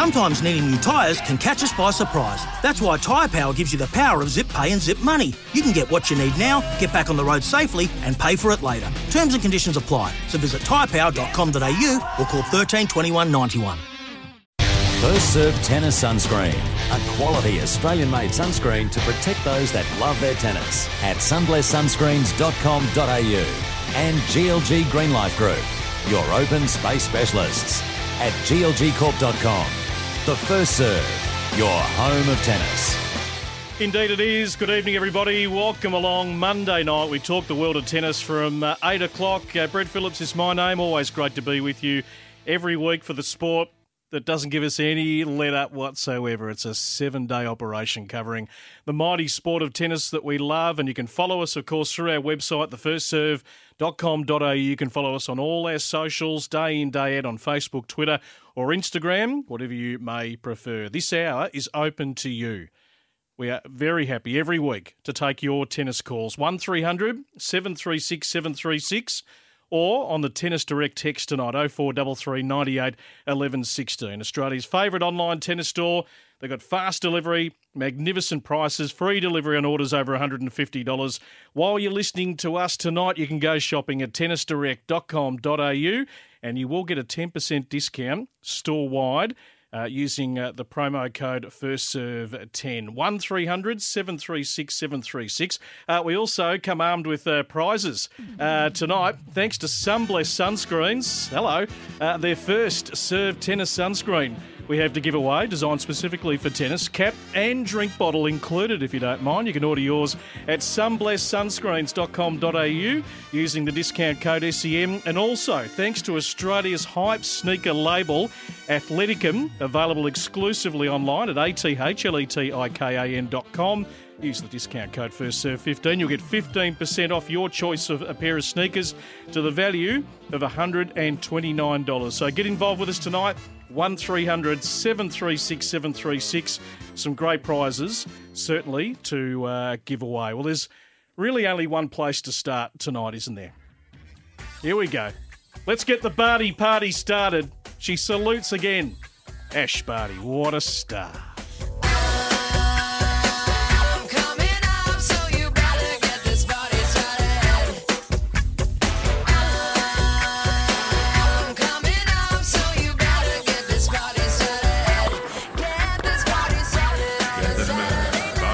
Sometimes needing new tyres can catch us by surprise. That's why Tyre Power gives you the power of zip pay and zip money. You can get what you need now, get back on the road safely, and pay for it later. Terms and conditions apply. So visit tyrepower.com.au or call 13 21 91. First Serve Tennis Sunscreen. A quality Australian made sunscreen to protect those that love their tennis. At sunblesssunscreens.com.au and GLG Green Life Group, your open space specialists. At glgcorp.com. The First Serve, your home of tennis. Indeed, it is. Good evening, everybody. Welcome along Monday night. We talk the world of tennis from uh, 8 o'clock. Uh, Brett Phillips is my name. Always great to be with you every week for the sport that doesn't give us any let up whatsoever. It's a seven day operation covering the mighty sport of tennis that we love. And you can follow us, of course, through our website, thefirstserve.com.au. You can follow us on all our socials, day in, day out, on Facebook, Twitter, or Instagram, whatever you may prefer. This hour is open to you. We are very happy every week to take your tennis calls. 1300 736 736 or on the Tennis Direct text tonight 0433 98 11 16. Australia's favourite online tennis store. They've got fast delivery, magnificent prices, free delivery on orders over $150. While you're listening to us tonight, you can go shopping at tennisdirect.com.au and you will get a 10% discount store wide uh, using uh, the promo code FirstServe10. 1300 736 736. Uh, we also come armed with uh, prizes uh, tonight, thanks to Sunbless Sunscreens. Hello. Their first Serve Tennis Sunscreen we have to give away, designed specifically for tennis. Cap and drink bottle included, if you don't mind. You can order yours at sunblesssunscreens.com.au using the discount code SEN. And also, thanks to Australia's hype sneaker label, Athleticum, available exclusively online at athletika.com. Use the discount code FirstServe15. You'll get 15% off your choice of a pair of sneakers to the value of $129. So get involved with us tonight. 1300 736 736. Some great prizes, certainly, to uh, give away. Well, there's really only one place to start tonight, isn't there? Here we go. Let's get the Barty party started. She salutes again. Ash Barty, what a star.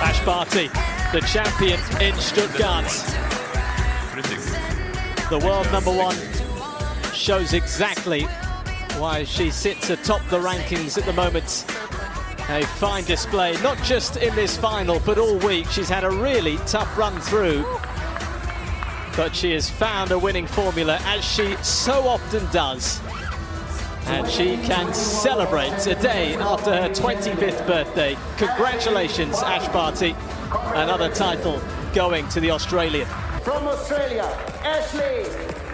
Ash Barty, the champion in Stuttgart. The world number one shows exactly why she sits atop the rankings at the moment. A fine display, not just in this final, but all week. She's had a really tough run through. But she has found a winning formula, as she so often does. And she can celebrate a day after her 25th birthday. Congratulations, Ash Barty. Another title going to the Australian. From Australia, Ashley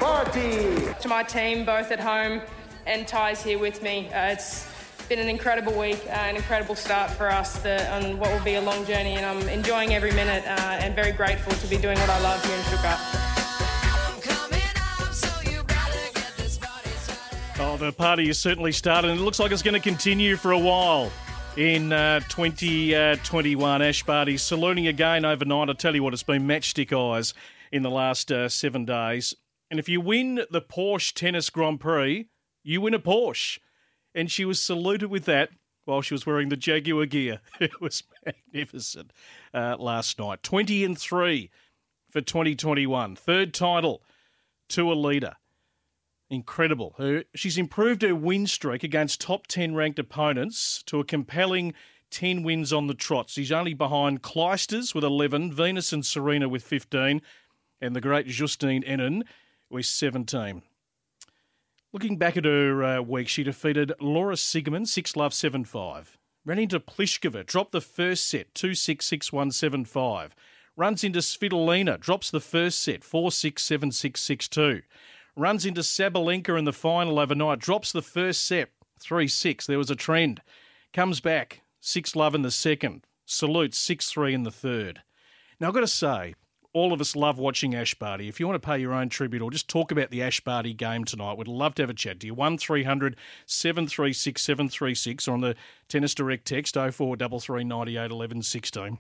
Barty. To my team, both at home and Ty's here with me. Uh, it's been an incredible week, uh, an incredible start for us the, on what will be a long journey, and I'm enjoying every minute uh, and very grateful to be doing what I love here in Stuttgart. Oh, the party has certainly started, and it looks like it's going to continue for a while in uh, 2021. Uh, Ash Barty saluting again overnight. I tell you what, it's been matchstick eyes in the last uh, seven days. And if you win the Porsche Tennis Grand Prix, you win a Porsche. And she was saluted with that while she was wearing the Jaguar gear. It was magnificent uh, last night. 20 and 3 for 2021. Third title to a leader. Incredible. Her, she's improved her win streak against top 10 ranked opponents to a compelling 10 wins on the trot. She's only behind Clijsters with 11, Venus and Serena with 15, and the great Justine Henin with 17. Looking back at her uh, week, she defeated Laura Siegemund, 6 love 7 5. Ran into Pliskova, dropped the first set, 2 6 6 1 7 5. Runs into Svitolina, drops the first set, 4 6 7 6 6 2. Runs into Sabalenka in the final overnight, drops the first set, 3 6. There was a trend. Comes back, 6 love in the second. Salutes 6 3 in the third. Now, I've got to say, all of us love watching Ash Barty. If you want to pay your own tribute or just talk about the Ash Barty game tonight, we'd love to have a chat to you. 1300 736 736 or on the Tennis Direct text 0433 98 11 16.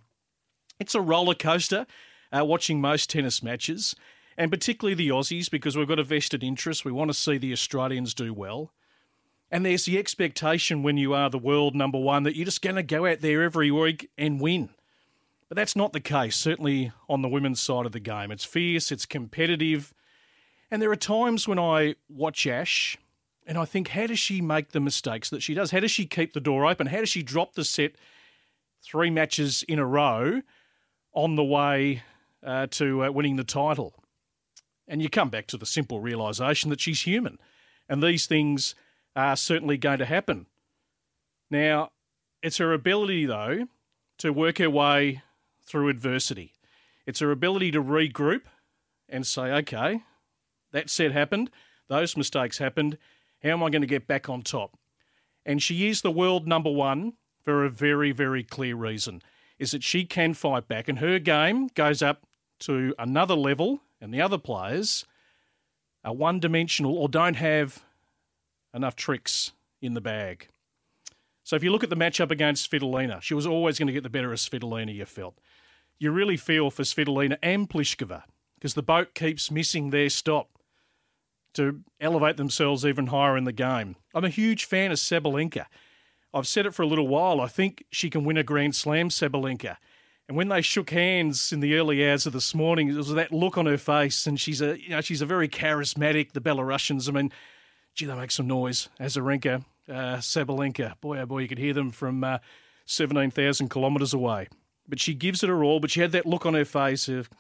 It's a roller coaster uh, watching most tennis matches, and particularly the Aussies, because we've got a vested interest. We want to see the Australians do well. And there's the expectation when you are the world number one that you're just going to go out there every week and win. But that's not the case, certainly on the women's side of the game. It's fierce, it's competitive. And there are times when I watch Ash and I think, how does she make the mistakes that she does? How does she keep the door open? How does she drop the set three matches in a row on the way uh, to uh, winning the title? And you come back to the simple realization that she's human. And these things are certainly going to happen. Now, it's her ability, though, to work her way through adversity. It's her ability to regroup and say, okay, that set happened, those mistakes happened. How am I going to get back on top? And she is the world number one for a very, very clear reason is that she can fight back, and her game goes up to another level, and the other players are one dimensional or don't have enough tricks in the bag. So if you look at the matchup against Svitolina, she was always going to get the better of Svitolina, you felt you really feel for Svitolina and Pliskova because the boat keeps missing their stop to elevate themselves even higher in the game. I'm a huge fan of Sabalenka. I've said it for a little while. I think she can win a Grand Slam, Sabalenka. And when they shook hands in the early hours of this morning, it was that look on her face, and she's a you know she's a very charismatic. The Belarusians, I mean, gee, they make some noise. Azarenka, uh, Sabalenka, boy oh boy, you could hear them from uh, seventeen thousand kilometres away but she gives it her all. But she had that look on her face of,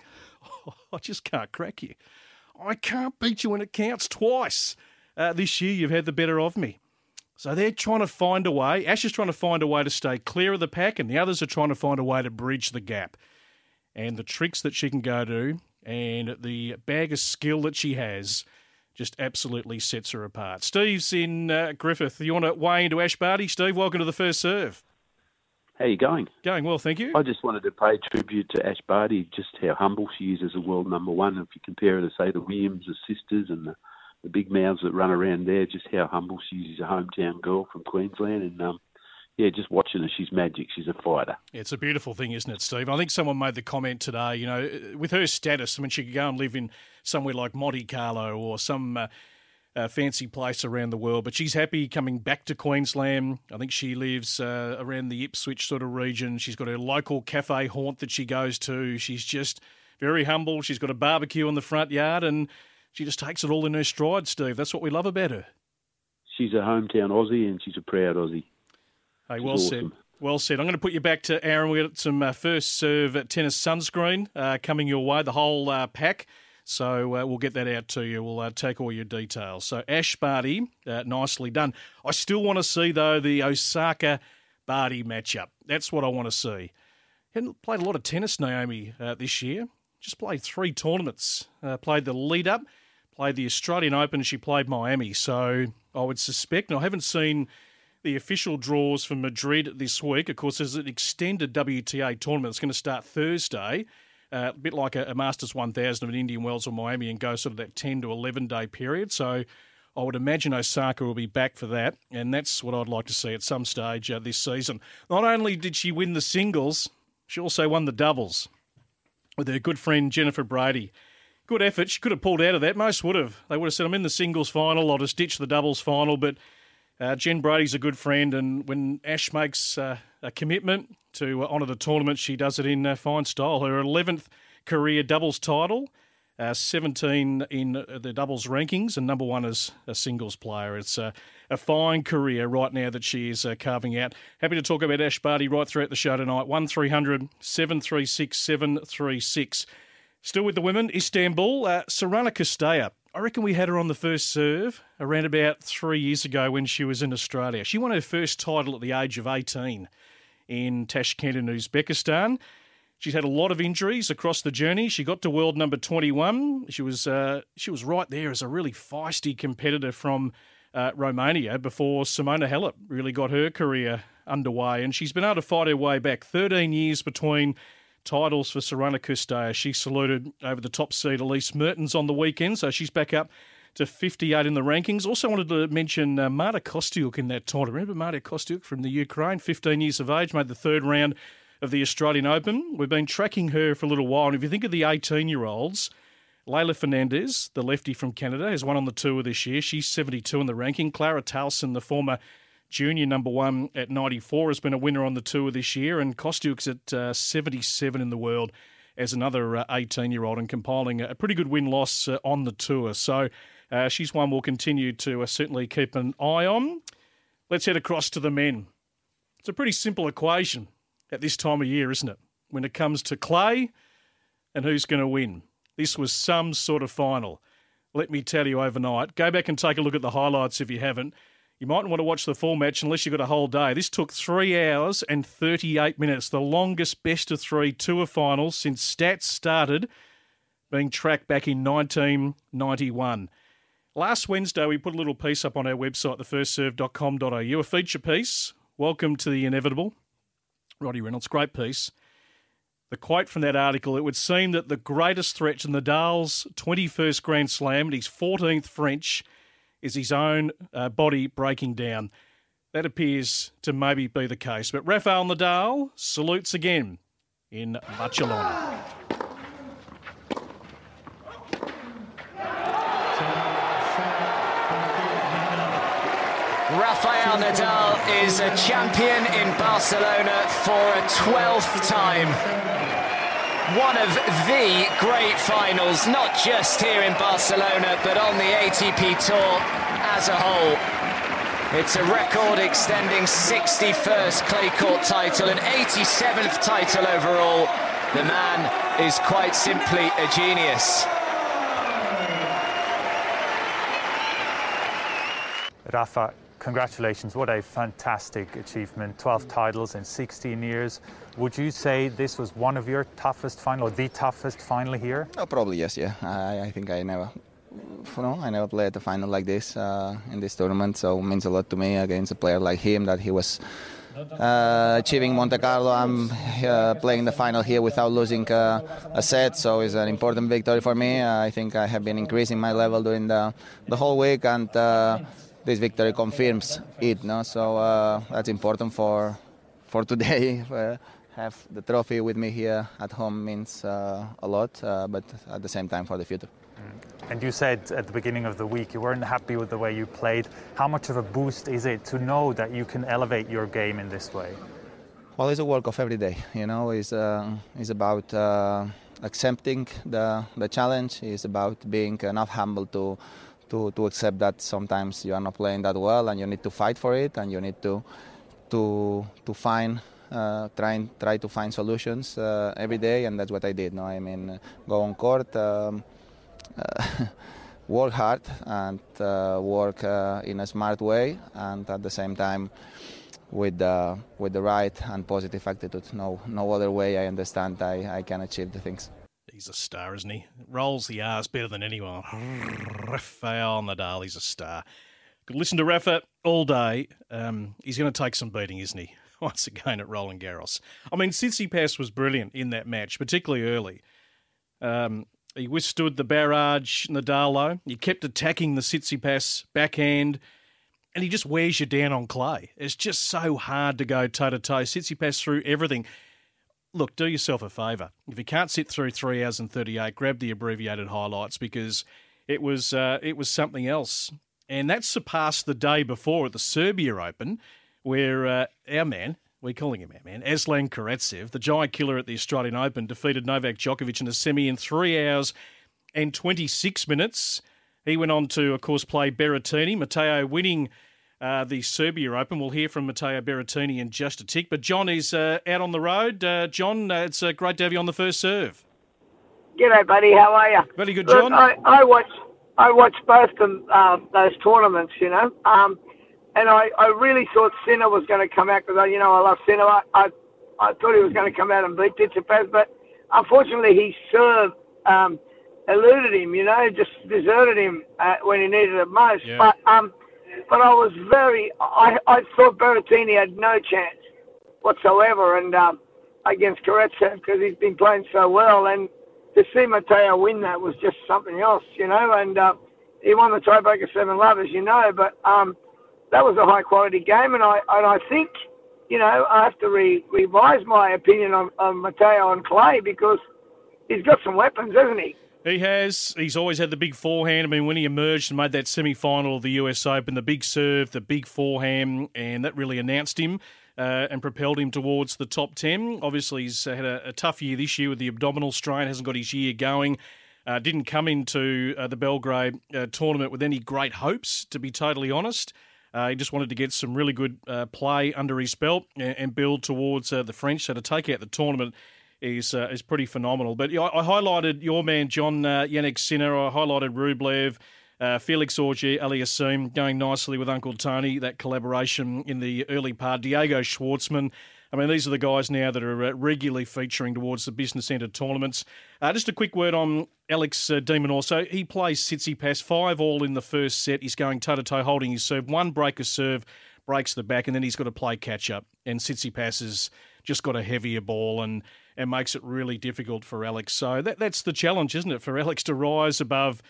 oh, I just can't crack you. I can't beat you when it counts twice. Uh, this year, you've had the better of me. So they're trying to find a way. Ash is trying to find a way to stay clear of the pack, and the others are trying to find a way to bridge the gap. And the tricks that she can go to and the bag of skill that she has just absolutely sets her apart. Steve's in uh, Griffith. You want to weigh into Ash Barty? Steve, welcome to the first serve. How are you going? Going well, thank you. I just wanted to pay tribute to Ash Barty, just how humble she is as a world number one. If you compare her to, say, the Williams, the sisters, and the, the big mouths that run around there, just how humble she is. She's a hometown girl from Queensland, and um, yeah, just watching her, she's magic. She's a fighter. It's a beautiful thing, isn't it, Steve? I think someone made the comment today. You know, with her status, I mean, she could go and live in somewhere like Monte Carlo or some. Uh, uh, fancy place around the world. But she's happy coming back to Queensland. I think she lives uh, around the Ipswich sort of region. She's got her local cafe haunt that she goes to. She's just very humble. She's got a barbecue in the front yard and she just takes it all in her stride, Steve. That's what we love about her. She's a hometown Aussie and she's a proud Aussie. Hey, well awesome. said. Well said. I'm going to put you back to Aaron. We've got some uh, first serve at tennis sunscreen uh, coming your way, the whole uh, pack. So uh, we'll get that out to you. We'll uh, take all your details. So Ash Barty, uh, nicely done. I still want to see though the Osaka Barty matchup. That's what I want to see. Hadn't played a lot of tennis, Naomi, uh, this year. Just played three tournaments. Uh, played the lead up, played the Australian Open. She played Miami. So I would suspect, and I haven't seen the official draws for Madrid this week. Of course, there's an extended WTA tournament that's going to start Thursday a bit like a, a Masters 1000 of an Indian Wells or Miami and go sort of that 10 to 11 day period. So I would imagine Osaka will be back for that, and that's what I'd like to see at some stage uh, this season. Not only did she win the singles, she also won the doubles with her good friend Jennifer Brady. Good effort. She could have pulled out of that. Most would have. They would have said, I'm in the singles final, I'll just ditch the doubles final. But uh, Jen Brady's a good friend, and when Ash makes uh, a commitment to honour the tournament, she does it in uh, fine style. Her 11th career doubles title, uh, 17 in the doubles rankings, and number one as a singles player. It's a, a fine career right now that she is uh, carving out. Happy to talk about Ash Barty right throughout the show tonight. 1300 736 736. Still with the women, Istanbul. Uh, Cirstea I reckon we had her on the first serve around about three years ago when she was in Australia. She won her first title at the age of 18 in Tashkent in Uzbekistan. She's had a lot of injuries across the journey. She got to world number 21. She was uh, she was right there as a really feisty competitor from uh, Romania before Simona Halep really got her career underway. And she's been able to fight her way back. 13 years between titles for Sorana Cirstea. She saluted over the top seed Elise Mertens on the weekend, so she's back up to 58 in the rankings. Also wanted to mention uh, Marta Kostyuk in that tournament. Remember Marta Kostyuk from the Ukraine, 15 years of age, made the third round of the Australian Open. We've been tracking her for a little while, and if you think of the 18-year-olds, Leylah Fernandez, the lefty from Canada, has won on the tour this year. She's 72 in the ranking. Clara Tauson, the former junior number one at 94, has been a winner on the tour this year, and Kostyuk's at uh, 77 in the world as another 18 uh, and compiling a pretty good win loss uh, on the tour. So uh, she's one we'll continue to uh, certainly keep an eye on. Let's head across to the men. It's a pretty simple equation at this time of year, isn't it? When it comes to clay and who's going to win. This was some sort of final. Let me tell you overnight. Go back and take a look at the highlights if you haven't. You mightn't want to watch the full match unless you've got a whole day. This took three hours and 38 minutes, the longest best of three tour finals since stats started being tracked back in 1991. Last Wednesday, we put a little piece up on our website, thefirstserve.com.au, a feature piece. Welcome to the inevitable. Roddy Reynolds, great piece. The quote from that article it would seem that the greatest threat to Nadal's 21st Grand Slam and his 14th French is his own uh, body breaking down. That appears to maybe be the case. But Rafael Nadal salutes again in Barcelona. Rafael Nadal is a champion in Barcelona for a 12th time one of the great finals, not just here in Barcelona, but on the ATP Tour as a whole. It's a record extending 61st clay court title and 87th title overall. The man is quite simply a genius. Rafa, congratulations. What a fantastic achievement. 12 titles in 16 years. Would you say this was one of your toughest final, or the toughest final here? Oh, probably yes, yeah. I, I think I never, you know, I never played a final like this uh, in this tournament, so it means a lot to me against a player like him that he was uh, achieving Monte Carlo. I'm uh, playing the final here without losing uh, a set, so it's an important victory for me. I think I have been increasing my level during the, the whole week, and uh, this victory confirms it. No, so uh, that's important for for today. Uh, have the trophy with me here at home means uh, a lot, uh, but at the same time for the future. Mm. And you said at the beginning of the week you weren't happy with the way you played. How much of a boost is it to know that you can elevate your game in this way? Well, it's a work of every day. You know, it's uh, it's about uh, accepting the the challenge. It's about being enough humble to to, to accept that sometimes you are not playing that well and you need to fight for it and you need to to to find uh, try and try to find solutions uh, every day and that's what I did no? I mean go on court um, uh, work hard and uh, work uh, in a smart way and at the same time with the with the right and positive attitude. No no other way I understand I, I can achieve the things He's a star, isn't he? Rolls the R's better than anyone. Rafael Nadal, he's a star. Could listen to Rafa all day. Um, he's going to take some beating, isn't he? Once again at Roland Garros. I mean, Tsitsipas was brilliant in that match, particularly early. Um, he withstood the barrage, Nadal, He kept attacking the Tsitsipas backhand, and he just wears you down on clay. It's just so hard to go toe to toe. Tsitsipas through everything look, do yourself a favour. If you can't sit through three hours and thirty-eight, grab the abbreviated highlights because it was uh, it was something else, and that surpassed the day before at the Serbia Open, where uh, our man. We're calling him our man, Aslan Karatsev, the giant killer at the Australian Open, defeated Novak Djokovic in a semi in three hours and 26 minutes. He went on to, of course, play Berrettini. Matteo winning uh, the Serbia Open. We'll hear from Matteo Berrettini in just a tick. But John is uh, out on the road. Uh, John, uh, it's uh, great to have you on the first serve. G'day, buddy. How are you? Very good, Look, John. I, I watched I watched both them uh, those tournaments, you know, um, and I, I really thought Sinner was going to come out because you know I love Sinner. I, I I thought he was going to come out and beat Tsitsipas, but unfortunately he served um, eluded him, you know, just deserted him uh, when he needed it most. Yeah. But um, but I was very, I, I thought Berrettini had no chance whatsoever, and um, against Karatsev because he's been playing so well, and to see Matteo win that was just something else, you know, and uh, he won the tiebreaker seven love, as you know, but um, that was a high quality game, and I and I think. You know, I have to re- revise my opinion on, on Clay because he's got some weapons, hasn't he? He has. He's always had the big forehand. I mean, when he emerged and made that semi final of the US Open, the big serve, the big forehand, and that really announced him uh, and propelled him towards the top 10. Obviously, he's had a, a tough year this year with the abdominal strain, hasn't got his year going. Uh, didn't come into uh, the Belgrade uh, tournament with any great hopes, to be totally honest. Uh, he just wanted to get some really good uh, play under his belt and, and build towards the French. So to take out the tournament is uh, is pretty phenomenal. But I, I highlighted your man John uh, Jannik Sinner. I highlighted Rublev. Uh, Felix Auger Aliassime going nicely with Uncle Tony, that collaboration in the early part. Diego Schwartzman. I mean, these are the guys now that are uh, regularly featuring towards the Business Centre tournaments. Uh, just a quick word on Alex uh, de Minaur also. He plays Tsitsipas, five all in the first set. He's going toe to toe, holding his serve. One break of serve, breaks the back, and then he's got to play catch up. And Tsitsipas has just got a heavier ball and, and makes it really difficult for Alex. So that, that's the challenge, isn't it, for Alex to rise above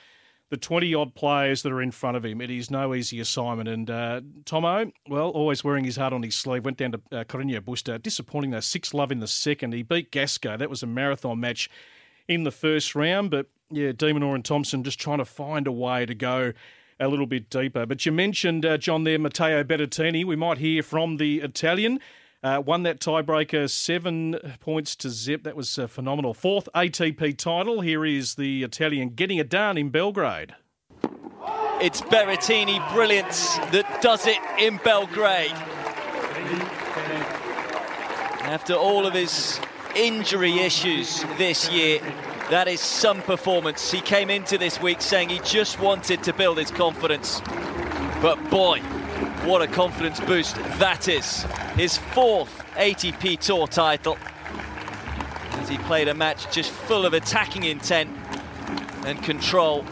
the 20 odd players that are in front of him. It is no easy assignment. And uh, Tomo, well, always wearing his heart on his sleeve, went down to uh, Carreño Busta. Disappointing, though, 6 love in the second. He beat Gasquet. That was a marathon match in the first round. But yeah, de Minaur and Thompson just trying to find a way to go a little bit deeper. But you mentioned, uh, John, there, Matteo Berrettini. We might hear from the Italian. Uh, won that tiebreaker seven points to zip. That was uh, phenomenal. Fourth ATP title. Here is the Italian getting it done in Belgrade. It's Berrettini brilliance that does it in Belgrade. After all of his injury issues this year, that is some performance. He came into this week saying he just wanted to build his confidence. But boy, what a confidence boost that is. His fourth ATP Tour title. As he played a match just full of attacking intent and control.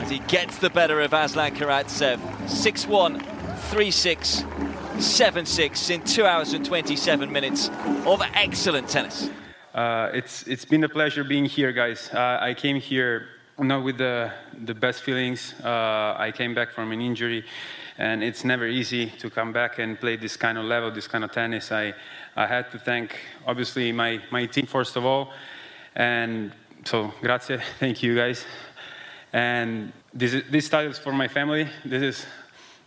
As he gets the better of Aslan Karatsev. 6-1, 3-6, 7-6 in 2 hours and 27 minutes of excellent tennis. Uh, it's it's been a pleasure being here, guys. Uh, I came here not with the the best feelings. Uh, I came back from an injury, and it's never easy to come back and play this kind of level, this kind of tennis. I I had to thank obviously my my team first of all, and so grazie, thank you guys. And this is, this title is for my family. This is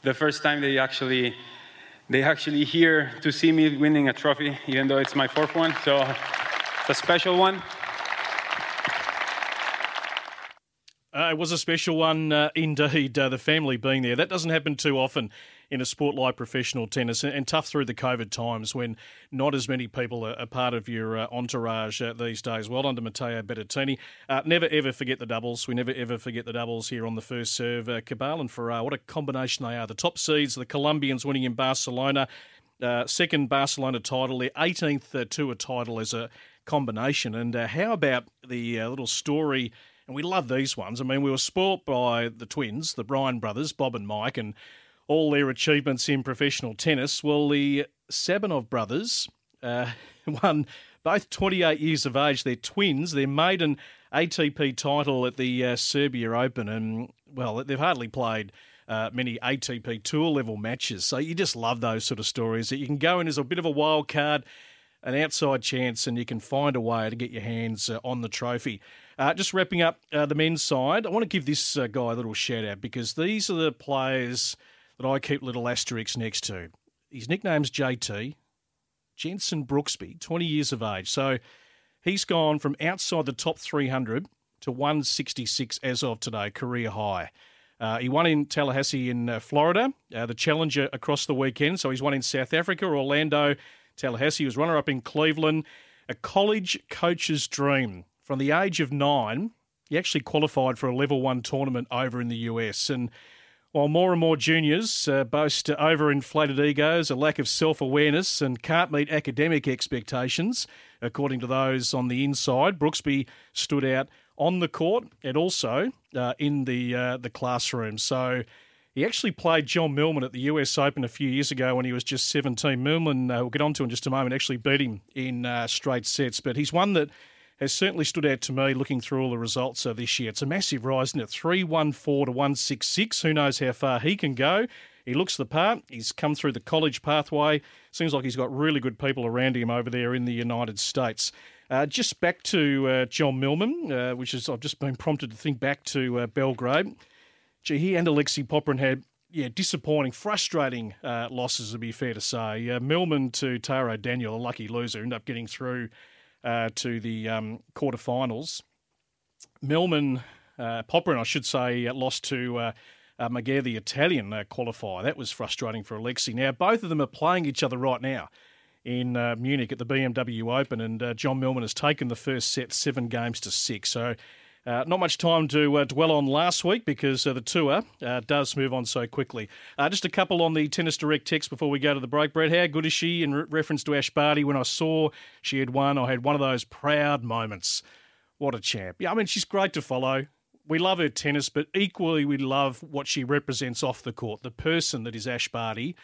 the first time they actually they actually here to see me winning a trophy, even though it's my fourth one. So it's a special one. It was a special one uh, indeed, uh, the family being there. That doesn't happen too often in a sport like professional tennis, and, and tough through the COVID times when not as many people are, are part of your uh, entourage uh, these days. Well done to Matteo Berrettini. Uh, never ever forget the doubles. We never ever forget the doubles here on the first serve. Uh, Cabal and Farah, what a combination they are. The top seeds, the Colombians winning in Barcelona. Second Barcelona title, their 18th uh, tour title as a combination. And how about the little story? And we love these ones. I mean, we were spoilt by the twins, the Bryan brothers, Bob and Mike, and all their achievements in professional tennis. Well, the Sabanov brothers uh, won both 28 years of age. They're twins. Their maiden ATP title at the uh, Serbia Open, and well, they've hardly played. Uh, many ATP tour level matches. So you just love those sort of stories that you can go in as a bit of a wild card, an outside chance, and you can find a way to get your hands uh, on the trophy. Uh, just wrapping up uh, the men's side, I want to give this uh, guy a little shout out because these are the players that I keep little asterisks next to. His nickname's JT, Jenson Brooksby, 20 years of age. So he's gone from outside the top 300 to 166 as of today, career high. Uh, he won in Tallahassee in uh, Florida, uh, the Challenger across the weekend. So he's won in South Africa, Orlando, Tallahassee. He was runner up in Cleveland. A college coach's dream. From the age of nine, he actually qualified for a level one tournament over in the US. And while more and more juniors uh, boast overinflated egos, a lack of self awareness, and can't meet academic expectations, according to those on the inside, Brooksby stood out on the court and also uh, in the uh, the classroom. So he actually played John Millman at the US Open a few years ago when he was just 17. Millman, uh, we'll get on to in just a moment, actually beat him in uh, straight sets. But he's one that has certainly stood out to me looking through all the results of this year. It's a massive rise, isn't it? 314 to 166. Who knows how far he can go? He looks the part. He's come through the college pathway. Seems like he's got really good people around him over there in the United States. Uh, just back to uh, John Millman, uh, which is I've just been prompted to think back to uh, Belgrade gee, he and Alexei Popyrin had yeah, disappointing, frustrating uh, losses, to be fair to say. Uh, to Taro Daniel, a lucky loser, ended up getting through uh, to the um, quarterfinals. Millman, uh, Popyrin, I should say, uh, lost to uh, uh, Maguire, the Italian uh, qualifier. That was frustrating for Alexei. Now, both of them are playing each other right now in uh, Munich at the BMW Open, and John Millman has taken the first set seven games to six. So uh, not much time to uh, dwell on last week because uh, the tour uh, does move on so quickly. Uh, just a couple on the Tennis Direct text before we go to the break. Brett, how good is she in re- reference to Ash Barty? When I saw she had won, I had one of those proud moments. What a champ. Yeah, I mean, she's great to follow. We love her tennis, but equally we love what she represents off the court. The person that is Ash Barty,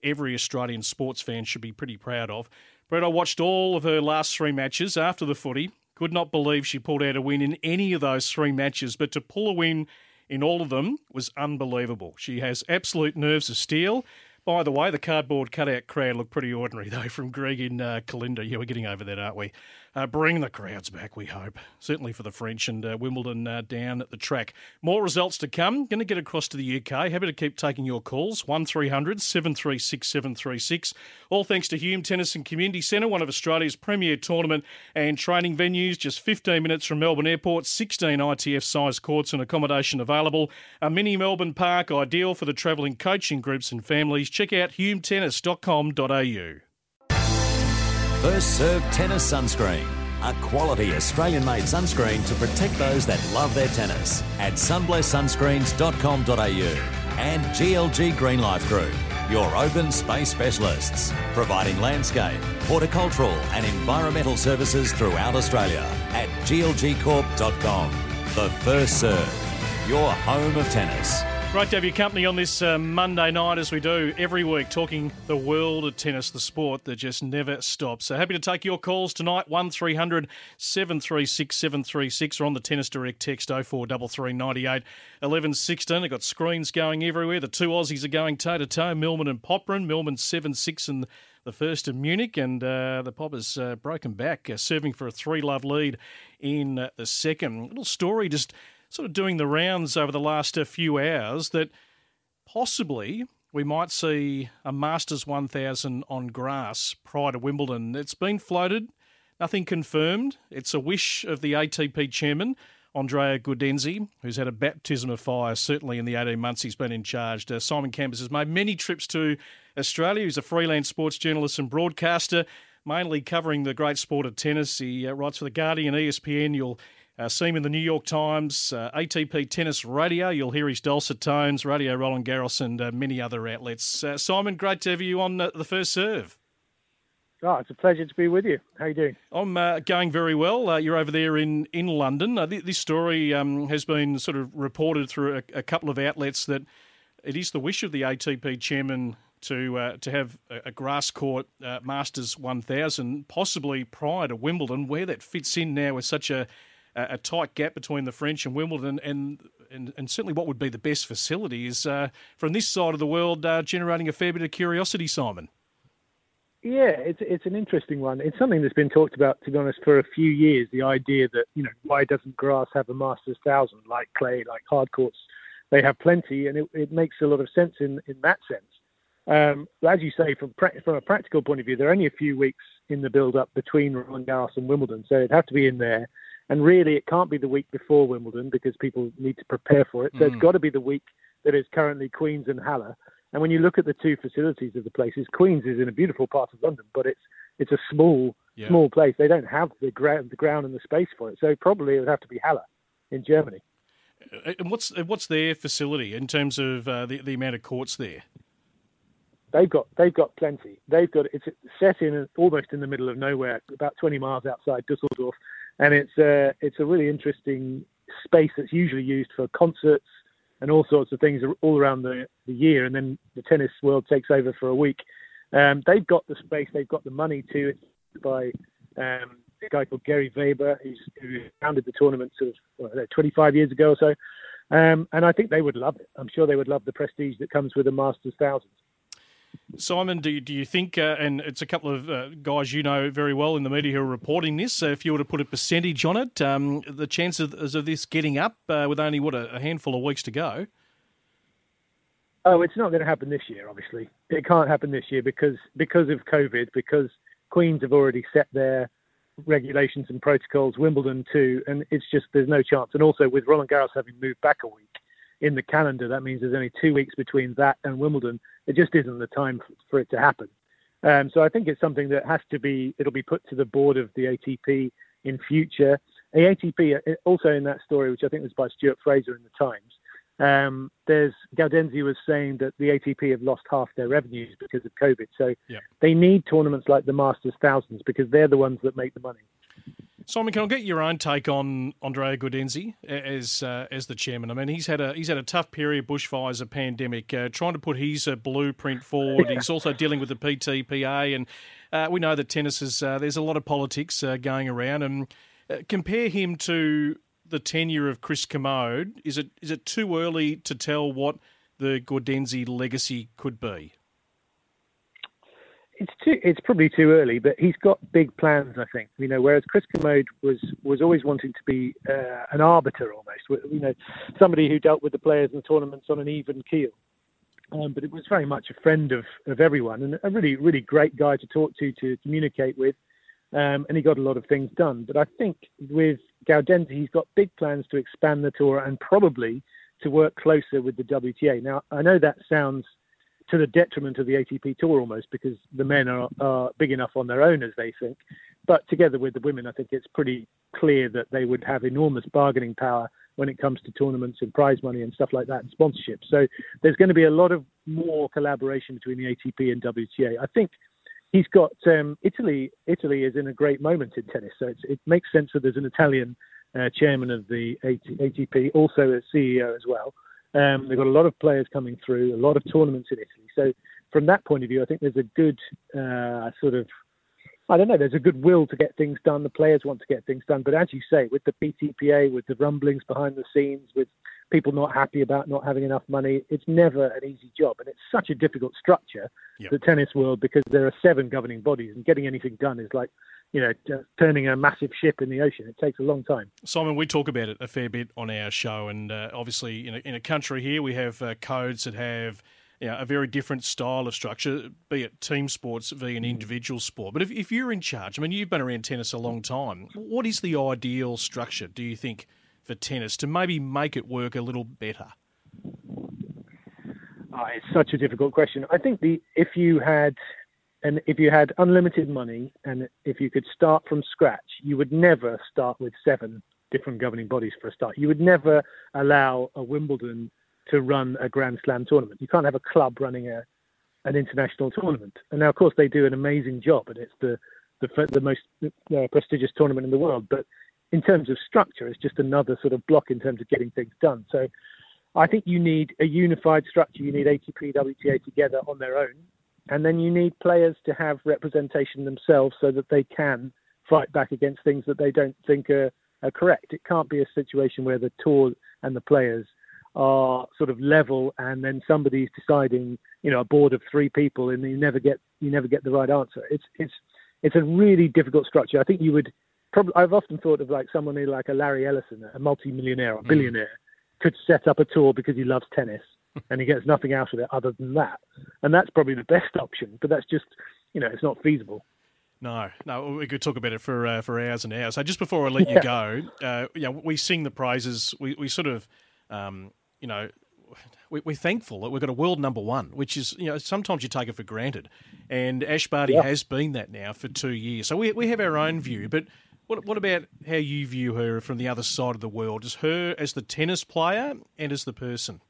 every Australian sports fan should be pretty proud of. Brett, I watched all of her last three matches after the footy could not believe she pulled out a win in any of those three matches, but to pull a win in all of them was unbelievable. She has absolute nerves of steel. By the way, the cardboard cutout crowd looked pretty ordinary, though, from Greg in uh, Kalinda. Yeah, we're getting over that, aren't we? Uh, bring the crowds back, we hope. Certainly for the French and uh, Wimbledon uh, down at the track. More results to come. Going to get across to the UK. Happy to keep taking your calls. 1300 736 736. All thanks to Hume Tennis and Community Centre, one of Australia's premier tournament and training venues. Just 15 minutes from Melbourne Airport. 16 ITF size courts and accommodation available. A mini Melbourne park ideal for the travelling coaching groups and families. Check out humetennis.com.au. First Serve Tennis Sunscreen. A quality Australian made sunscreen to protect those that love their tennis at sunblesssunscreens.com.au and GLG Green Life Group, your open space specialists, providing landscape, horticultural and environmental services throughout Australia at glgcorp.com. The First Serve, your home of tennis. Great to have your company on this uh, Monday night as we do every week, talking the world of tennis, the sport that just never stops. So happy to take your calls tonight, 1300 736 736 or on the Tennis Direct text 043398 11 16. They've got screens going everywhere. The two Aussies are going toe to toe, Millman and Popyrin. Millman 7 6 and the first in Munich, and uh, the Poppers uh, broken back, uh, serving for a three love lead in uh, the second. Little story just sort of doing the rounds over the last few hours that possibly we might see a Masters 1000 on grass prior to Wimbledon. It's been floated, nothing confirmed. It's a wish of the ATP chairman. Andrea Gaudenzi, who's had a baptism of fire certainly in the 18 months he's been in charge. Uh, Simon Cambers has made many trips to Australia. He's a freelance sports journalist and broadcaster, mainly covering the great sport of tennis. He uh, writes for The Guardian, ESPN. You'll uh, see him in the New York Times, uh, ATP Tennis Radio. You'll hear his dulcet tones, Radio Roland Garros, and uh, many other outlets. Uh, Simon, great to have you on uh, the first serve. Oh, it's a pleasure to be with you. How are you doing? I'm uh, going very well. you're over there in in London. Th- this story um, has been sort of reported through a, a, couple of outlets that it is the wish of the ATP chairman to uh, to have a, a grass court uh, Masters 1000, possibly prior to Wimbledon, where that fits in now with such a a tight gap between the French and Wimbledon, and and, and certainly what would be the best facility is uh, from this side of the world, uh, generating a fair bit of curiosity, Simon. Yeah, it's it's an interesting one. It's something that's been talked about, to be honest, for a few years. The idea that you know why doesn't grass have a Masters thousand like clay, like hard courts? They have plenty, and it, it makes a lot of sense in in that sense. Um, as you say, from pra- from a practical point of view, there are only a few weeks in the build up between Roland Garros and Wimbledon, so it'd have to be in there. And really, it can't be the week before Wimbledon because people need to prepare for it. So mm. it's got to be the week that is currently Queens and Halle. And when you look at the two facilities of the places, Queens is in a beautiful part of London, but it's it's a small yeah. small place. They don't have the ground the ground and the space for it. So probably it would have to be Halle. in Germany. Uh, and what's what's their facility in terms of uh, the the amount of courts there? They've got they've got plenty. They've got it's set in almost in the middle of nowhere, about 20 miles outside Dusseldorf, and it's a it's a really interesting space that's usually used for concerts and all sorts of things all around the, the year. And then the tennis world takes over for a week. Um, they've got the space, they've got the money to it by um, a guy called Gerry Weber, who founded the tournament sort of know, 25 years ago or so. Um, and I think they would love it. I'm sure they would love the prestige that comes with the Masters Thousands. Simon, do you, do you think, uh, and it's a couple of uh, guys you know very well in the media who are reporting this, uh, if you were to put a percentage on it, um, the chances of this getting up uh, with only, what, a, handful of weeks to go? Oh, it's not going to happen this year, obviously. It can't happen this year because because of COVID, because Queens have already set their regulations and protocols, Wimbledon too, and it's just there's no chance. And also with Roland Garros having moved back a week in the calendar, that means there's only two weeks between that and Wimbledon it just isn't the time for it to happen. Um, so I think it's something that has to be, it'll be put to the board of the ATP in future. The ATP, uh, also in that story, which I think was by Stuart Fraser in the Times, um, there's Gaudenzi was saying that the ATP have lost half their revenues because of COVID. So they need tournaments like the Masters Thousands because they're the ones that make the money. Simon, can I get your own take on Andrea Gaudenzi as uh, as the chairman? I mean, he's had a he's had a tough period, bushfires, a pandemic, uh, trying to put his uh, blueprint forward. He's also dealing with the PTPA, and uh, we know that tennis is uh, there's a lot of politics uh, going around. And compare him to the tenure of Chris Kermode. Is it is it too early to tell what the Gaudenzi legacy could be? It's too it's probably too early, but he's got big plans. I think you know. Whereas Chris Kermode was was always wanting to be uh, an arbiter almost, you know, somebody who dealt with the players and the tournaments on an even keel. Um, but it was very much a friend of, of everyone and a really really great guy to talk to to communicate with. Um, and he got a lot of things done. But I think with Gaudenzi, he's got big plans to expand the tour and probably to work closer with the WTA. Now I know that sounds to the detriment of the ATP Tour almost because the men are, are big enough on their own as they think. But together with the women, I think it's pretty clear that they would have enormous bargaining power when it comes to tournaments and prize money and stuff like that and sponsorship. So there's going to be a lot of more collaboration between the ATP and WTA. I think he's got um, Italy. Italy is in a great moment in tennis, so it makes sense that there's an Italian uh, chairman of the ATP, also a CEO as well. Um, they've got a lot of players coming through, a lot of tournaments in Italy. So from that point of view, I think there's a good uh, sort of I don't know. There's a good will to get things done. The players want to get things done, but as you say, with the PTPA, with the rumblings behind the scenes, with people not happy about not having enough money, it's never an easy job, and it's such a difficult structure, yep. the tennis world, because there are seven governing bodies, and getting anything done is like you know, turning a massive ship in the ocean. It takes a long time. Simon, we talk about it a fair bit on our show, and uh, obviously, in a, in a country here, we have uh, codes that have you know, a very different style of structure, be it team sports via an mm. individual sport. But if, if you're in charge, I mean, you've been around tennis a long time. What is the ideal structure, do you think, for tennis to maybe make it work a little better? Oh, it's such a difficult question. I think the if you had and if you had unlimited money and if you could start from scratch, you would never start with seven different governing bodies for a start. You would never allow a Wimbledon to run a Grand Slam tournament. You can't have a club running a an international tournament. And now, of course, they do an amazing job, and it's the the, the most uh, prestigious tournament in the world. But in terms of structure, it's just another sort of block in terms of getting things done. So I think you need a unified structure. You need ATP, WTA together on their own, and then you need players to have representation themselves so that they can fight back against things that they don't think are, are correct. It can't be a situation where the tour and the players are sort of level and then somebody's deciding, you know, a board of three people and you never get you never get the right answer. It's it's it's a really difficult structure. I think you would probably I've often thought of like someone like a Larry Ellison, a multi-millionaire or mm. billionaire, mm. could set up a tour because he loves tennis and he gets nothing out of it other than that. And that's probably the best option, but that's just, you know, it's not feasible. No, no, we could talk about it for uh, for hours and hours. So just before I let yeah. you go, uh, yeah, we sing the praises. We we sort of, um, you know, we, are thankful that we've got a world number one, which is you know sometimes you take it for granted, and Ash Barty yeah. has been that now for two years. So we we have our own view, but What, what about how you view her from the other side of the world? As her as the tennis player and as the person?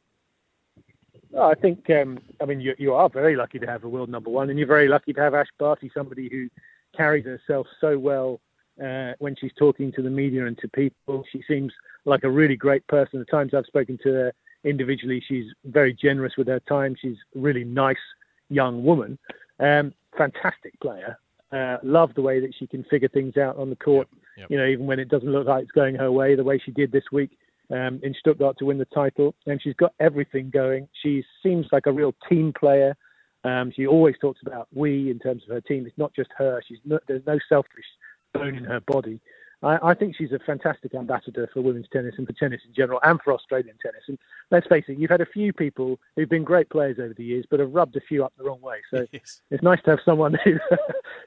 I think, um, I mean, you, you are very lucky to have a world number one, and you're very lucky to have Ash Barty, somebody who carries herself so well uh, when she's talking to the media and to people. She seems like a really great person. The times I've spoken to her individually, she's very generous with her time. She's a really nice young woman. Um, fantastic player. Uh, love the way that she can figure things out on the court. Yep, yep. You know, even when it doesn't look like it's going her way, the way she did this week um, in Stuttgart to win the title. And she's got everything going. She seems like a real team player. Um, she always talks about we in terms of her team. It's not just her. She's not, there's no selfish bone in her body. I, I, think she's a fantastic ambassador for women's tennis and for tennis in general and for Australian tennis. And let's face it, you've had a few people who've been great players over the years, but have rubbed a few up the wrong way. So yes. it's nice to have someone who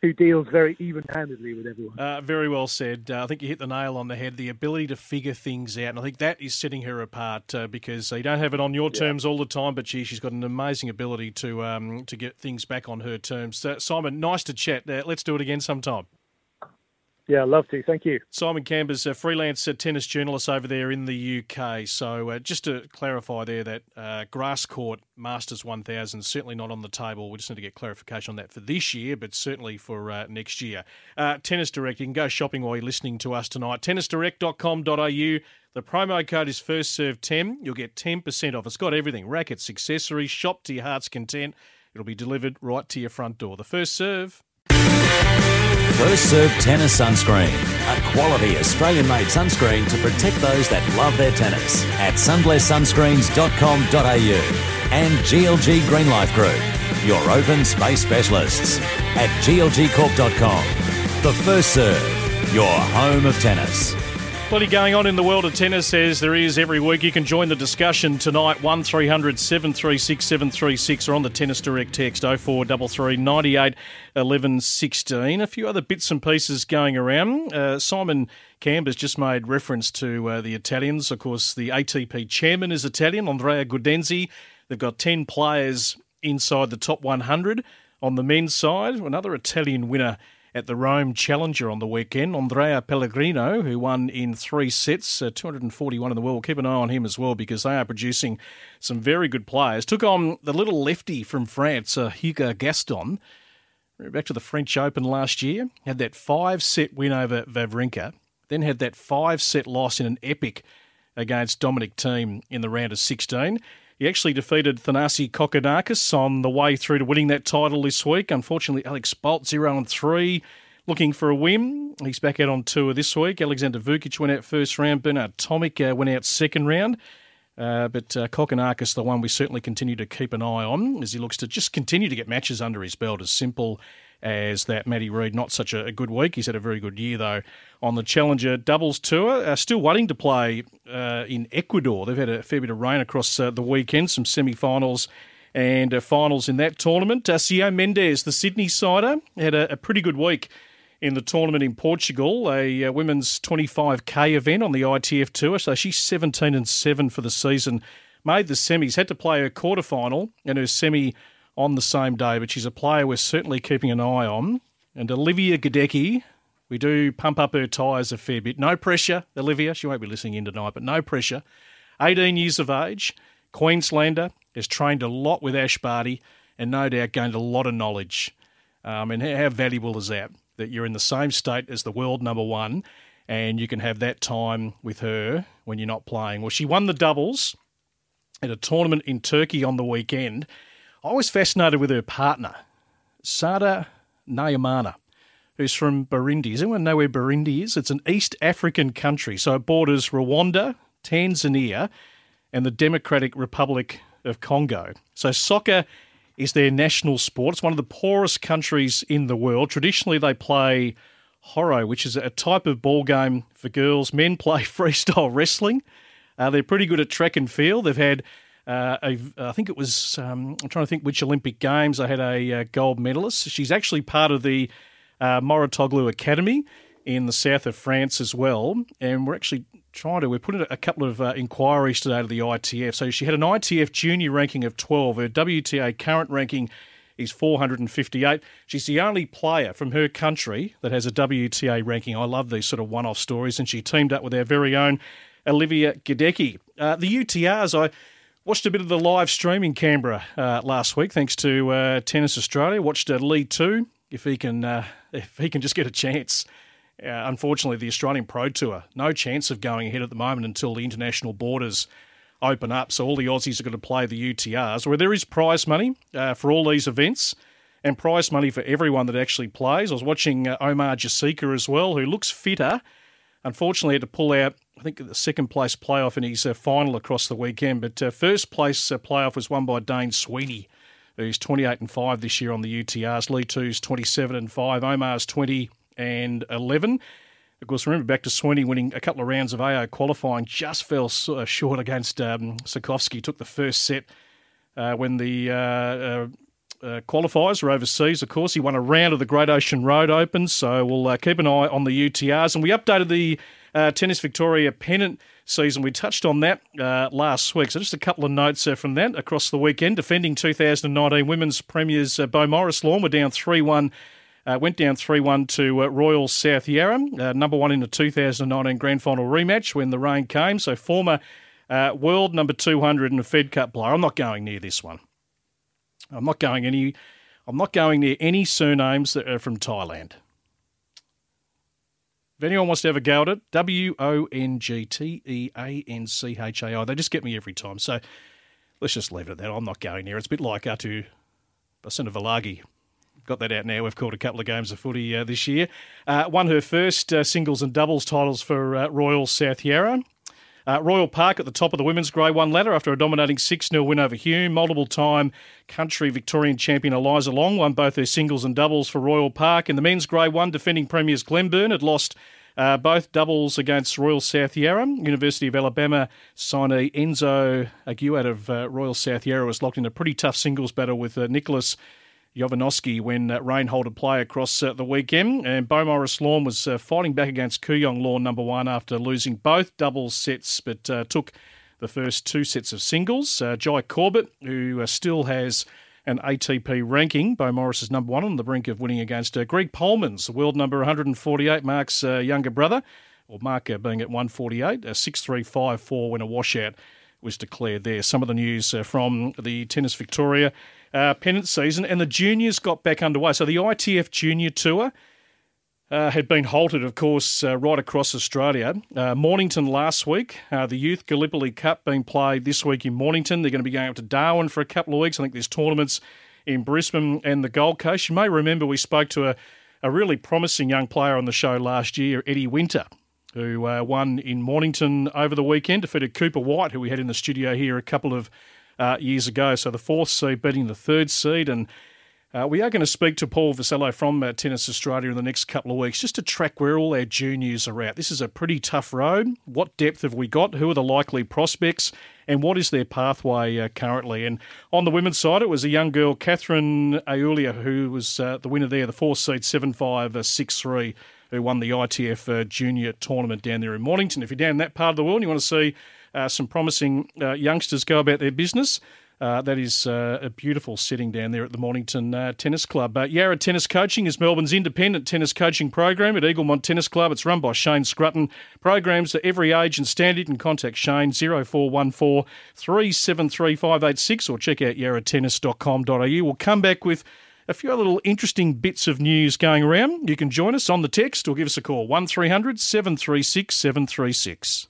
who deals very even-handedly with everyone. Uh, very well said. Uh, I think you hit the nail on the head. The ability to figure things out, and I think that is setting her apart uh, because you don't have it on your yeah. terms all the time. But she, she's got an amazing ability to um, to get things back on her terms. Uh, Simon, nice to chat. Uh, let's do it again sometime. Yeah, love to. Thank you. Simon Cambers a freelance tennis journalist over there in the UK. So uh, just to clarify there that uh, grass court Masters 1000 certainly not on the table. We just need to get clarification on that for this year, but certainly for uh, next year. Uh, tennis Direct, you can go shopping while you're listening to us tonight. Tennisdirect.com.au. The promo code is FirstServe10. You'll get 10% off. It's got everything rackets, accessories, shop to your heart's content. It'll be delivered right to your front door. The first serve. First Serve Tennis Sunscreen, a quality Australian made sunscreen to protect those that love their tennis at sunblesssunscreens.com.au and GLG Green Life Group, your open space specialists at glgcorp.com. The First Serve, your home of tennis. Plenty going on in the world of tennis as there is every week. You can join the discussion tonight, 1300 736 736 or on the Tennis Direct text 0433 98 11 16. A few other bits and pieces going around. Uh, Simon Camb has just made reference to uh, the Italians. Of course, the ATP chairman is Italian, Andrea Gaudenzi. They've got 10 players inside the top 100. On the men's side, another Italian winner at the Rome Challenger on the weekend. Andrea Pellegrino, who won in three sets, uh, 241 in the world. Keep an eye on him as well because they are producing some very good players. Took on the little lefty from France, uh, Hugo Gaston. Back to the French Open last year, had that five set win over Wawrinka, then had that five set loss in an epic against Dominic Thiem in the round of 16. He actually defeated Thanasi Kokkinakis on the way through to winning that title this week. Unfortunately, Alex Bolt 0 and 3 looking for a win. He's back out on tour this week. Alexander Vukic went out first round. Bernard Tomic uh, went out second round. Uh, but uh, Kokkinakis, the one we certainly continue to keep an eye on as he looks to just continue to get matches under his belt as simple as that. Matty Reid, not such a, good week. He's had a very good year, though, on the Challenger Doubles Tour. Uh, still waiting to play uh, in Ecuador. They've had a fair bit of rain across uh, the weekend, some semi finals and uh, finals in that tournament. Uh, Sio Mendez, the Sydney sider, had a, a, pretty good week in the tournament in Portugal, a, uh, women's 25k event on the ITF Tour. So she's 17 and 7 for the season. Made the semis, had to play her quarter final and her semi on the same day, but she's a player we're certainly keeping an eye on. And Olivia Gadecki, we do pump up her tyres a fair bit. No pressure, Olivia. She won't be listening in tonight, but no pressure. 18 years of age, Queenslander, has trained a lot with Ash Barty and no doubt gained a lot of knowledge. Um, and how valuable is that? That you're in the same state as the world number one and you can have that time with her when you're not playing. Well, she won the doubles at a tournament in Turkey on the weekend I was fascinated with her partner, Sada Nahimana, who's from Burundi. Does anyone know where Burundi is? It's an East African country, so it borders Rwanda, Tanzania, and the Democratic Republic of Congo. So soccer is their national sport. It's one of the poorest countries in the world. Traditionally, they play horo, which is a type of ball game for girls. Men play freestyle wrestling. Uh, they're pretty good at track and field. They've had uh, a, I think it was, um, I'm trying to think which Olympic Games I had a uh, gold medalist. She's actually part of the uh, Mouratoglou Academy in the south of France as well. And we're actually trying to, we're putting a couple of uh, inquiries today to the ITF. So she had an ITF junior ranking of 12. Her WTA current ranking is 458. She's the only player from her country that has a WTA ranking. I love these sort of one off stories, and she teamed up with our very own Olivia Gadecki. Uh, the UTRs, I watched a bit of the live stream in Canberra uh, last week, thanks to uh, Tennis Australia. Watched uh, Li Tu, if he can, uh, if he can just get a chance. Uh, unfortunately, the Australian Pro Tour, no chance of going ahead at the moment until the international borders open up. So all the Aussies are going to play the UTRs, where there is prize money uh, for all these events and prize money for everyone that actually plays. I was watching uh, Omar Jasika as well, who looks fitter. Unfortunately, had to pull out, I think, the second place playoff in his uh, final across the weekend. But uh, first place uh, playoff was won by Dane Sweeney, who's 28 and 5 this year on the UTRs. Li Tu's 27 and 5. Omar's 20 and 11. Of course, remember back to Sweeney winning a couple of rounds of AO qualifying, just fell uh, short against um. Took the first set uh, when the uh, uh, uh, qualifiers were overseas. Of course, he won a round of the Great Ocean Road Open, so we'll uh, keep an eye on the UTRs. And we updated the Tennis Victoria pennant season. We touched on that last week. So just a couple of notes from that across the weekend. Defending 2019 Women's Premiers Beaumaris Lawn were down 3 1 uh, went down 3 1 to uh, Royal South Yarra, uh, number one in the 2019 Grand Final rematch when the rain came. So, former uh, world number 200 and a Fed Cup player. I'm not going near this one. I'm not going any. I'm not going near any surnames that are from Thailand. If anyone wants to have a go at it, W O N G T E A N C H A I. They just get me every time. So let's just leave it at that. I'm not going there. It's a bit like Atu Basenavalargi got that out now. We've called a couple of games of footy uh, this year. Uh, won her first uh, singles and doubles titles for uh, Royal South Yarra. Uh, Royal Park at the top of the women's Grey 1 ladder after a dominating 6 0 win over Hume. Multiple time country Victorian champion Eliza Long won both her singles and doubles for Royal Park. In the men's Grey 1, defending premiers Glenburn had lost uh, both doubles against Royal South Yarra. University of Alabama signee Enzo Ague out of uh, Royal South Yarra was locked in a pretty tough singles battle with uh, Nicholas Jovanovski when uh, rain halted play across uh, the weekend. And Beaumaris Lawn was uh, fighting back against Kooyong Lawn number one after losing both doubles sets, but uh, took the first two sets of singles. Uh, Jai Corbett, who uh, still has an ATP ranking, Beaumaris is number one on the brink of winning against Greg Polmans, world number 148, Mark's younger brother, or Mark being at 148, a 6 3 5 4 when a washout was declared there. Some of the news from the Tennis Victoria uh, pennant season, and the juniors got back underway. So the ITF Junior Tour uh, had been halted, of course, uh, right across Australia. Uh, Mornington last week, uh, the Youth Gallipoli Cup being played this week in Mornington. They're going to be going up to Darwin for a couple of weeks. I think there's tournaments in Brisbane and the Gold Coast. You may remember we spoke to a, a really promising young player on the show last year, Eddie Winter, who uh, won in Mornington over the weekend, defeated Cooper White, who we had in the studio here a couple of uh, years ago. So the fourth seed beating the third seed. And uh, we are going to speak to Paul Vassallo from uh, Tennis Australia in the next couple of weeks just to track where all our juniors are at. This is a pretty tough road. What depth have we got? Who are the likely prospects? And what is their pathway uh, currently? And on the women's side, it was a young girl, Catherine Aulia, who was uh, the winner there, the fourth seed, 7 5 6 3 who won the ITF uh, junior tournament down there in Mornington. If you're down in that part of the world and you want to see uh, some promising uh, youngsters go about their business. Uh, that is uh, a beautiful setting down there at the Mornington uh, Tennis Club. Uh, Yarra Tennis Coaching is Melbourne's independent tennis coaching program at Eaglemont Tennis Club. It's run by Shane Scrutton. Programs for every age and standard. Can contact Shane 0414 373 586 or check out yarratennis.com.au. We'll come back with a few little interesting bits of news going around. You can join us on the text or give us a call 1300 736 736.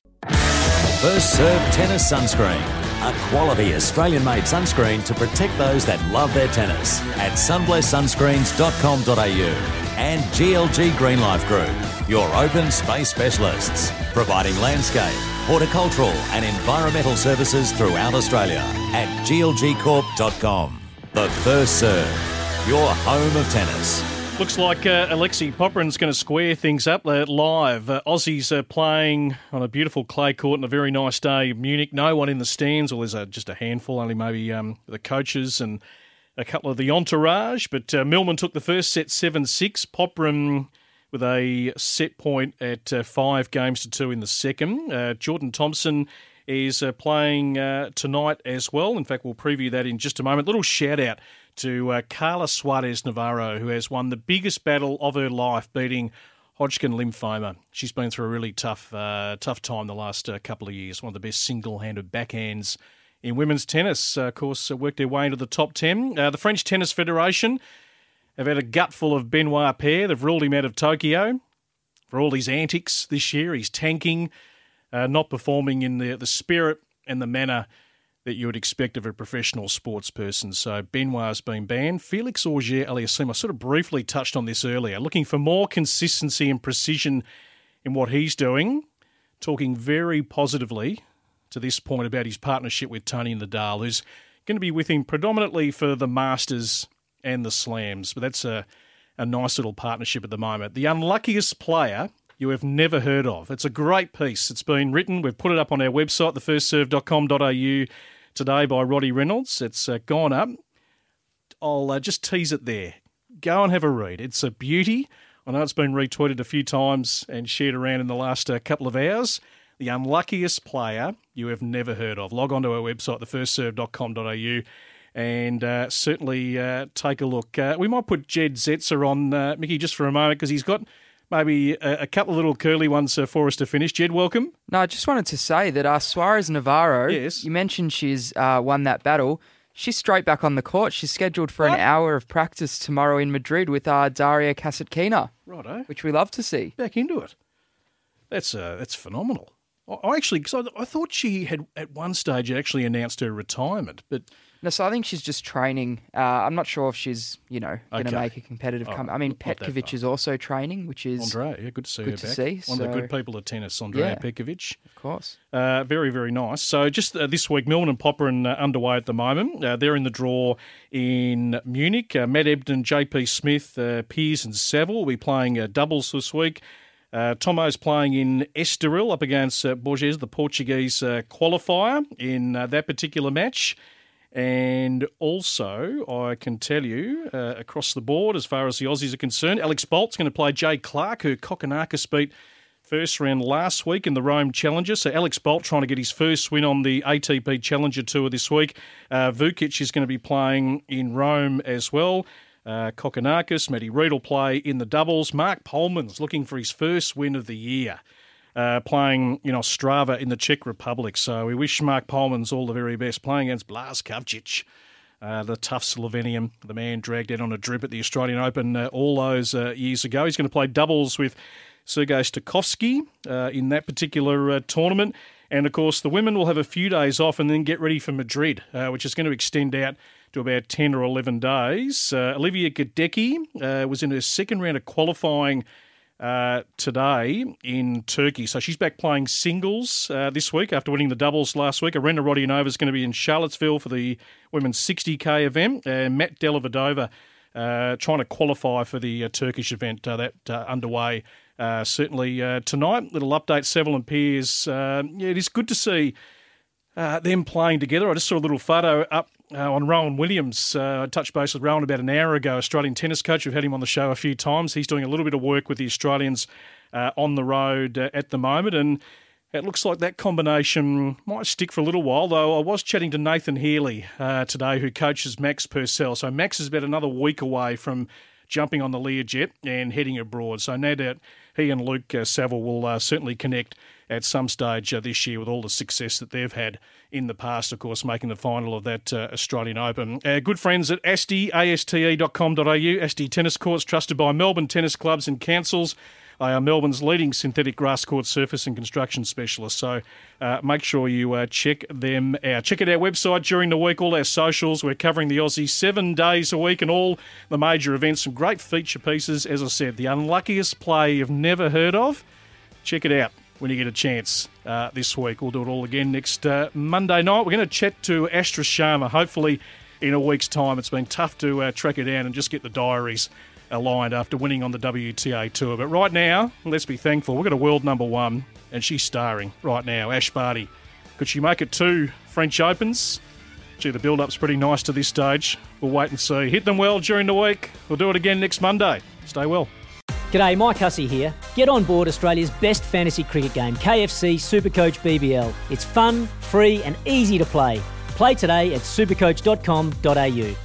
First Serve Tennis Sunscreen. A quality Australian made sunscreen to protect those that love their tennis at sunblesssunscreens.com.au and GLG Green Life Group, your open space specialists, providing landscape, horticultural and environmental services throughout Australia at glgcorp.com. The First Serve, your home of tennis. Looks like uh, Alexei Popyrin's going to square things up uh, live. Uh, Aussies are playing on a beautiful clay court on a very nice day in Munich. No one in the stands, or there's a, just a handful, only maybe um, the coaches and a couple of the entourage. But uh, took the first set 7 6. Popyrin with a set point at uh, five games to two in the second. Uh, Jordan Thompson is uh, playing tonight as well. In fact, we'll preview that in just a moment. Little shout out to uh, Carla Suarez Navarro, who has won the biggest battle of her life, beating Hodgkin lymphoma. She's been through a really tough, uh, tough time the last uh, couple of years. One of the best single-handed backhands in women's tennis. Uh, of course, uh, worked their way into the top ten. Uh, the French Tennis Federation have had a gutful of Benoit Paire. They've ruled him out of Tokyo for all his antics this year. He's tanking, not performing in the the spirit and the manner that you would expect of a professional sports person. So Benoit's been banned. Felix Auger Aliassime, I sort of briefly touched on this earlier, looking for more consistency and precision in what he's doing, talking very positively to this point about his partnership with Tony Nadal, who's going to be with him predominantly for the Masters and the Slams. But that's a, a nice little partnership at the moment. The unluckiest player you have never heard of. It's a great piece. It's been written. We've put it up on our website, thefirstserve.com.au today by Roddy Reynolds. It's uh, gone up. I'll uh, just tease it there. Go and have a read. It's a beauty. I know it's been retweeted a few times and shared around in the last uh, couple of hours. The unluckiest player you have never heard of. Log on to our website, thefirstserve.com.au, and uh, certainly uh, take a look. Uh, we might put Jed Zetzer on, uh, Mickey, just for a moment, because he's got maybe a, a, couple of little curly ones uh, for us to finish. Jed, welcome. No, I just wanted to say that uh, Suarez Navarro, yes. you mentioned she's uh, won that battle. She's straight back on the court. She's scheduled for What? an hour of practice tomorrow in Madrid with uh, Daria Kasatkina, Righto. which we love to see. Back into it. That's uh, that's phenomenal. I- I actually, because I, I thought she had at one stage actually announced her retirement, but No, so I think she's just training. Uh, I'm not sure if she's, you know, going to Okay. make a competitive Oh, come. I mean, not that Petkovic is also training, which is Andre, yeah, good to see good her to back. see. One of the so- good people at tennis, Andrea Yeah. Petkovic. Of course. Uh, very, very nice. So just uh, this week, Milne and Popyrin uh, underway at the moment. Uh, they're in the draw in Munich. Uh, Matt Ebden, JP Smith, uh, Piers and Saville will be playing uh, doubles this week. Uh, Tomo's playing in Estoril up against uh, Borges, the Portuguese uh, qualifier, in uh, that particular match. And also, I can tell you uh, across the board, as far as the Aussies are concerned, Alex Bolt's going to play Jay Clark, who Kokkinakis beat first round last week in the Rome Challenger. So Alex Bolt trying to get his first win on the ATP Challenger Tour this week. Uh, Vukic is going to be playing in Rome as well. Uh, Kokkinakis, Matty Reid will play in the doubles. Mark Polmans looking for his first win of the year. Uh, playing in Ostrava in the Czech Republic. So we wish Mark Polmans all the very best playing against Blas Kavcic. Uh, the tough Slovenian, the man dragged out on a drip at the Australian Open uh, all those uh, years ago. He's going to play doubles with Sergei Stakhovsky uh, in that particular uh, tournament. And of course, the women will have a few days off and then get ready for Madrid, which is going to extend out to about 10 or 11 days. Olivia Gadecki was in her second round of qualifying uh, today in Turkey. So she's back playing singles uh, this week after winning the doubles last week. Arina Rodionova is going to be in Charlottesville for the women's 60k event. And Matt Delavadova uh, trying to qualify for the uh, Turkish event uh, that underway. Certainly tonight, little update, Seville and Piers. Yeah, it is good to see them playing together. I just saw a little photo up uh, on Rowan Williams. Uh, I touched base with Rowan about an hour ago, Australian tennis coach. We've had him on the show a few times. He's doing a little bit of work with the Australians uh, on the road uh, at the moment, and it looks like that combination might stick for a little while. Though I was chatting to Nathan Healey uh, today, who coaches Max Purcell. So Max is about another week away from jumping on the Learjet and heading abroad. So no doubt he and Luke uh, Saville will uh, certainly connect at some stage uh, this year with all the success that they've had in the past, of course, making the final of that uh, Australian Open. Uh, good friends at ASTI, ASTA.com.au, ASTI Tennis Courts, trusted by Melbourne tennis clubs and councils. They are Melbourne's leading synthetic grass court surface and construction specialist. So uh, make sure you uh, check them out. Check out our website during the week, all our socials. We're covering the Aussie seven days a week and all the major events. Some great feature pieces. As I said, the unluckiest play you've never heard of. Check it out when you get a chance uh, this week. We'll do it all again next uh, Monday night. We're going to chat to Astra Sharma, hopefully in a week's time. It's been tough to uh, track her down and just get the diaries aligned after winning on the WTA Tour. But right now, let's be thankful. We've got a world number one, and she's starring right now, Ash Barty. Could she make it two French Opens? Gee, the build up's pretty nice to this stage. We'll wait and see. Hit them well during the week. We'll do it again next Monday. Stay well. G'day, Mike Hussey here. Get on board Australia's best fantasy cricket game, KFC Supercoach BBL. It's fun, free, and easy to play. Play today at supercoach.com.au.